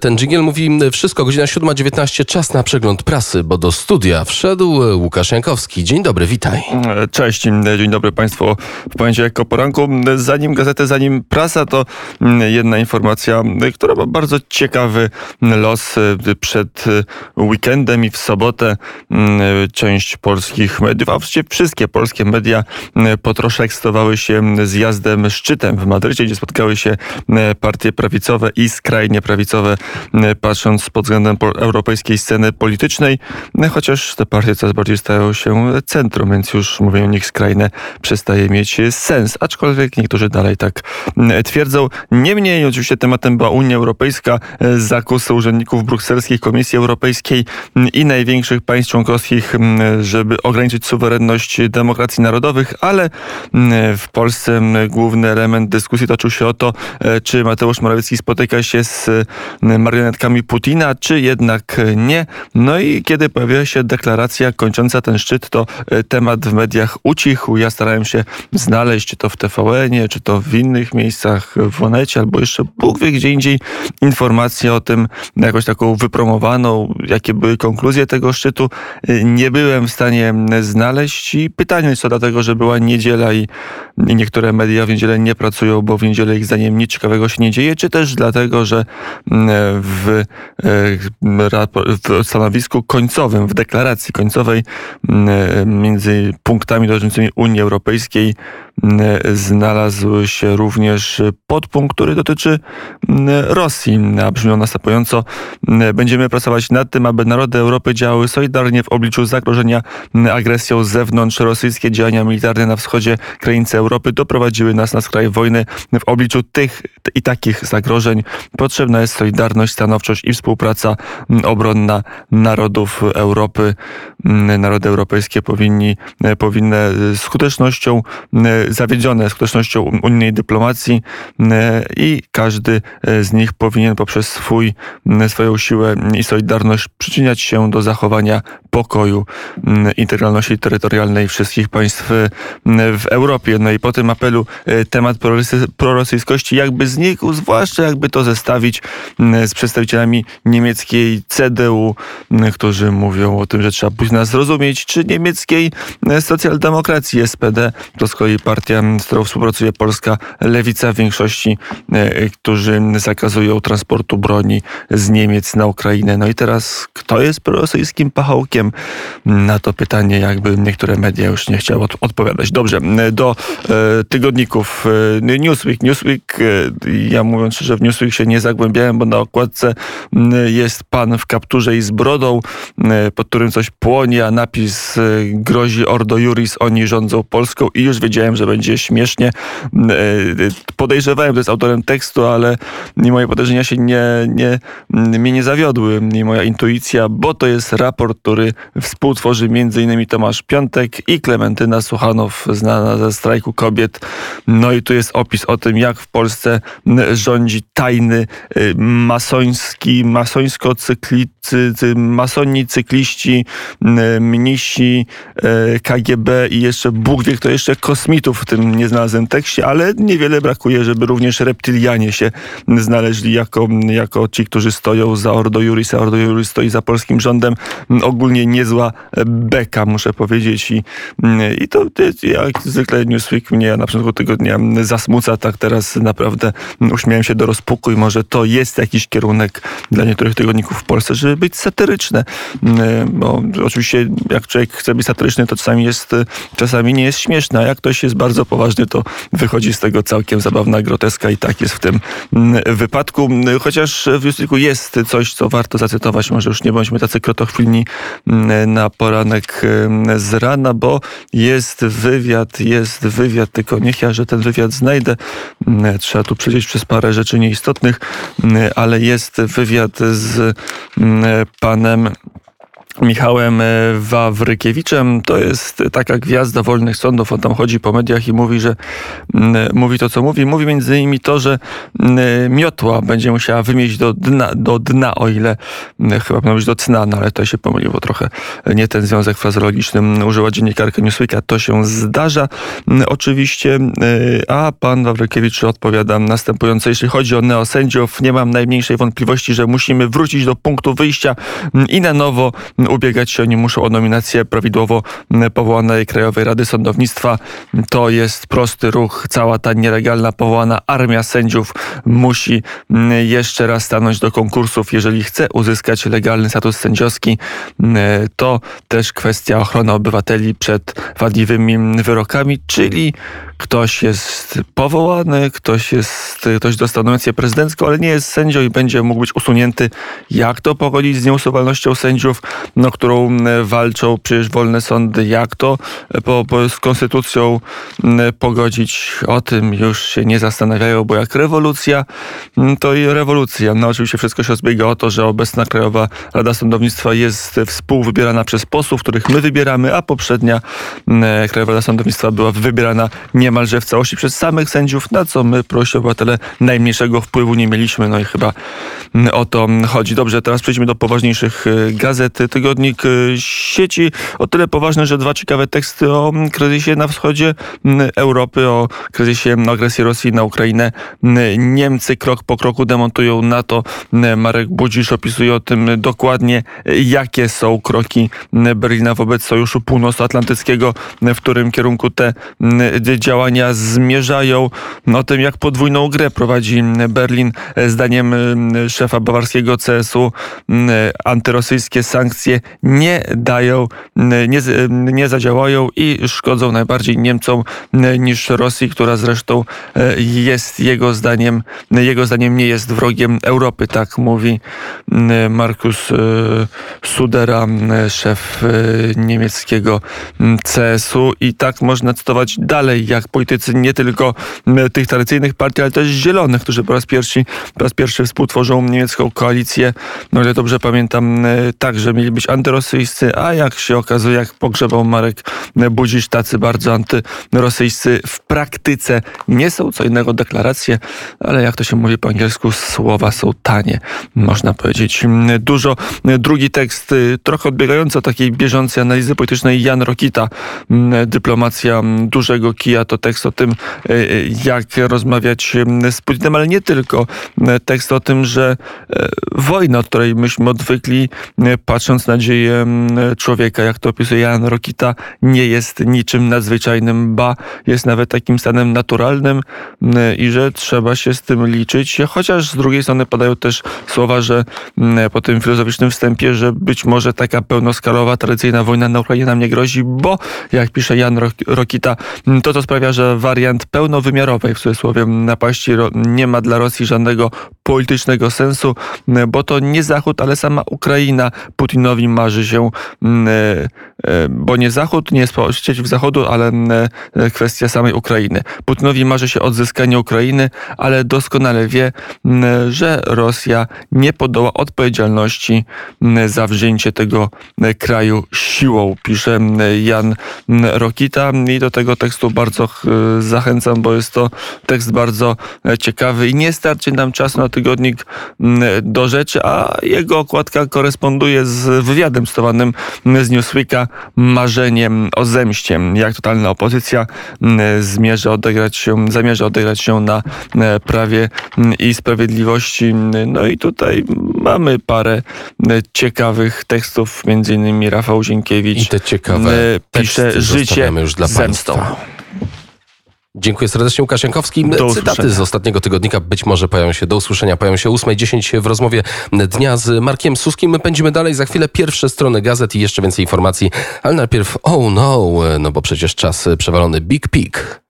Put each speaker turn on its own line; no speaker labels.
Ten dżingiel mówi wszystko, godzina 7.19, czas na przegląd prasy, bo do studia wszedł Łukasz Jankowski. Dzień dobry, witaj.
Cześć, dzień dobry Państwu. W poniedziałek o poranku. Zanim gazetę, zanim prasa, to jedna informacja, która ma bardzo ciekawy los przed weekendem i w sobotę część polskich mediów, a właściwie wszystkie polskie media po trosze ekscytowały się zjazdem szczytem w Madrycie, gdzie spotkały się partie prawicowe i skrajnie prawicowe patrząc pod względem europejskiej sceny politycznej, e, chociaż te partie coraz bardziej stają się centrum, więc już mówienie o nich skrajne przestaje mieć sens, aczkolwiek niektórzy dalej tak e, twierdzą. Niemniej oczywiście tematem była Unia Europejska, zakusy urzędników brukselskiej Komisji Europejskiej i największych państw członkowskich, żeby ograniczyć suwerenność demokracji narodowych, ale w Polsce główny element dyskusji toczył się o to, czy Mateusz Morawiecki spotyka się z marionetkami Putina, czy jednak nie. No i kiedy pojawiła się deklaracja kończąca ten szczyt, to e, temat w mediach ucichł. Ja starałem się znaleźć, czy to w TVN-ie, czy to w innych miejscach, w Onecie, albo jeszcze Bóg wie gdzie indziej, informację o tym, jakoś taką wypromowaną, jakie były konkluzje tego szczytu. E, nie byłem w stanie znaleźć i pytanie jest to dlatego, że była niedziela i, niektóre media w niedzielę nie pracują, bo w niedzielę ich zdaniem nic ciekawego się nie dzieje, czy też dlatego, że w, e, w stanowisku końcowym, w deklaracji końcowej e, między punktami dotyczącymi Unii Europejskiej znalazł się również podpunkt, który dotyczy Rosji. A brzmi on następująco. Będziemy pracować nad tym, aby narody Europy działały solidarnie w obliczu zagrożenia agresją z zewnątrz. Rosyjskie działania militarne na wschodzie granicy Europy doprowadziły nas na skraj wojny. W obliczu tych i takich zagrożeń potrzebna jest solidarność, stanowczość i współpraca obronna narodów Europy. Narody europejskie powinni, powinny skutecznością zawiedzione skutecznością unijnej dyplomacji e, i każdy e, z nich powinien poprzez swój, swoją siłę i solidarność przyczyniać się do zachowania pokoju, integralności terytorialnej wszystkich państw w Europie. No i po tym apelu e, temat prorosyjskości jakby znikł, zwłaszcza jakby to zestawić z przedstawicielami niemieckiej CDU, którzy mówią o tym, że trzeba Putina zrozumieć, czy niemieckiej socjaldemokracji SPD, to z kolei partia, z którą współpracuje polska lewica w większości, e, którzy zakazują transportu broni z Niemiec na Ukrainę. No i teraz kto jest prorosyjskim pachołkiem? Na to pytanie jakby niektóre media już nie chciały odpowiadać. Dobrze, do e, tygodników e, Newsweek. Newsweek, ja mówiąc szczerze, w Newsweek się nie zagłębiałem, bo na okładce jest pan w kapturze i z brodą, pod którym coś płonie, a napis grozi Ordo Juris, oni rządzą Polską i już wiedziałem, że będzie śmiesznie. Mm, e, podejrzewałem, że jest autorem tekstu, ale moje podejrzenia się nie, nie, mnie nie zawiodły, nie moja intuicja, bo to jest raport, który współtworzy m.in. Tomasz Piątek i Klementyna Suchanow, znana ze strajku kobiet. No i tu jest opis o tym, jak w Polsce rządzi tajny, y, masoński, masońsko-cykli, masoni, cykliści, mnisi, y, KGB i jeszcze Bóg wie kto jeszcze, kosmici mitów w tym nie znalazłem tekście, ale niewiele brakuje, żeby również reptylianie się znaleźli jako, jako ci, którzy stoją za Ordo Juris, a Ordo Juris stoi za polskim rządem. Ogólnie niezła beka, muszę powiedzieć. I, i to jak zwykle Newsweek mnie na początku tygodnia zasmuca, tak teraz naprawdę uśmiałem się do rozpuku i może to jest jakiś kierunek dla niektórych tygodników w Polsce, żeby być satyryczne. Bo oczywiście jak człowiek chce być satyryczny, to czasami jest, czasami nie jest śmieszne, a jak ktoś jest bardzo poważny, to wychodzi z tego całkiem zabawna groteska i tak jest w tym mm, wypadku. Chociaż w Justyku jest coś, co warto zacytować, może już nie bądźmy tacy krotochwilni mm, na poranek mm, z rana, bo jest wywiad, jest wywiad, tylko niech ja, że ten wywiad znajdę. Trzeba tu przejść przez parę rzeczy nieistotnych, ale jest wywiad z panem Michałem e, Wawrykiewiczem. To jest taka gwiazda wolnych sądów. On tam chodzi po mediach i mówi, że mówi to, co mówi. Mówi między innymi to, że miotła będzie musiała wymieść do dna, do dna o ile chyba miał być do cna, no ale to się pomyliło trochę. Nie ten związek frazologiczny użyła dziennikarka Newsweeka. To się zdarza oczywiście. E, a pan Wawrykiewicz odpowiada następująco. Jeśli chodzi o neosędziów, nie mam najmniejszej wątpliwości, że musimy wrócić do punktu wyjścia i na nowo ubiegać się oni muszą o nominację prawidłowo powołanej Krajowej Rady Sądownictwa. To jest prosty ruch. Cała ta nielegalna powołana armia sędziów musi jeszcze raz stanąć do konkursów, jeżeli chce uzyskać legalny status sędziowski. To też kwestia ochrony obywateli przed wadliwymi wyrokami, czyli ktoś jest powołany, ktoś jest, ktoś dostał nominację prezydencką, ale nie jest sędzią i będzie mógł być usunięty. Jak to pogodzić z nieusuwalnością sędziów? No, którą walczą przecież wolne sądy, jak to e, po, po, z konstytucją pogodzić. O tym już się nie zastanawiają, bo jak rewolucja, to i rewolucja. No oczywiście wszystko się rozbiega o to, że obecna Krajowa Rada Sądownictwa jest współwybierana przez posłów, których my wybieramy, a poprzednia Krajowa Rada Sądownictwa była wybierana niemalże w całości przez samych sędziów, na co my, prosi obywatele, najmniejszego wpływu nie mieliśmy. No i chyba o to chodzi. Dobrze, teraz przejdźmy do poważniejszych e, gazet tygodnik y, sieci o tyle poważny, że dwa ciekawe teksty o mm, kryzysie na wschodzie mm, Europy, o kryzysie agresji Rosji na Ukrainę. Mm, Niemcy krok po kroku demontują NATO. Marek Budzisz opisuje o tym dokładnie, jakie są kroki Berlina wobec Sojuszu Północnoatlantyckiego, w którym kierunku te działania zmierzają. O tym, jak podwójną grę prowadzi Berlin. Zdaniem szefa bawarskiego CSU antyrosyjskie sankcje nie dają, nie, nie zadziałają i szkodzą najbardziej Niemcom niż Rosji, która zresztą e, jest jego zdaniem, jego zdaniem nie jest wrogiem Europy, tak mówi Markus e, Sudera, szef e, niemieckiego CSU i tak można cytować dalej, jak politycy nie tylko tych tradycyjnych partii, ale też zielonych, którzy po raz pierwszy, po raz pierwszy współtworzą niemiecką koalicję. No ale dobrze pamiętam, także mieli być antyrosyjscy, a jak się okazuje, jak pogrzebał Marek Budzisz, tacy bardzo antyrosyjscy w praktyce nie są. Co innego deklaracje, ale jak to się mówi po angielsku, słowa są tanie, można powiedzieć. Dużo. Drugi tekst, trochę odbiegający od takiej bieżącej analizy politycznej, Jan Rokita, dyplomacja dużego kija, to tekst o tym, jak rozmawiać z Putinem, ale nie tylko. Tekst o tym, że wojna, od której myśmy odwykli, patrząc nadzieję człowieka, jak to opisuje Jan Rokita, nie jest niczym nadzwyczajnym, ba jest nawet takim stanem naturalnym i że trzeba się z tym liczyć. Chociaż z drugiej strony padają też słowa, że po tym filozoficznym wstępie, że być może taka pełnoskalowa, tradycyjna wojna na Ukrainie nam nie grozi, bo jak pisze Jan Rokita, to to sprawia, że wariant pełnowymiarowej w cudzysłowie napaści nie ma dla Rosji żadnego politycznego sensu, bo to nie Zachód, ale sama Ukraina Putinowi Putinowi marzy się, mm, e, bo nie Zachód, nie w Zachodu, ale mm, e, kwestia samej Ukrainy. Putinowi marzy się odzyskanie Ukrainy, ale doskonale wie, że Rosja nie podoła odpowiedzialności za wzięcie tego kraju siłą, pisze Jan Rokita. I do tego tekstu bardzo zachęcam, bo jest to tekst bardzo ciekawy i nie starczy nam czasu na tygodnik do rzeczy, a jego okładka koresponduje z wywiadem stowanym z Newsweeka marzeniem o zemście. Jak totalna opozycja mm, zmierza odegrać się, zamierza odegrać się na e, prawie mm, i sprawiedliwości. No i tutaj mamy parę e, ciekawych tekstów, między innymi Rafał Zienkiewicz
I te ciekawe
e, pisze życie
już dla
zemstą.
Państwa. Dziękuję serdecznie Łukasz Jankowski.
Do
Cytaty
usłyszenia.
z ostatniego tygodnika być może pojawią się do usłyszenia. Pojawią się 8.10 w rozmowie dnia z Markiem Suskim. My pędzimy dalej. Za chwilę pierwsze strony gazet i jeszcze więcej informacji. Ale najpierw oh no, no bo przecież czas przewalony Big Peak.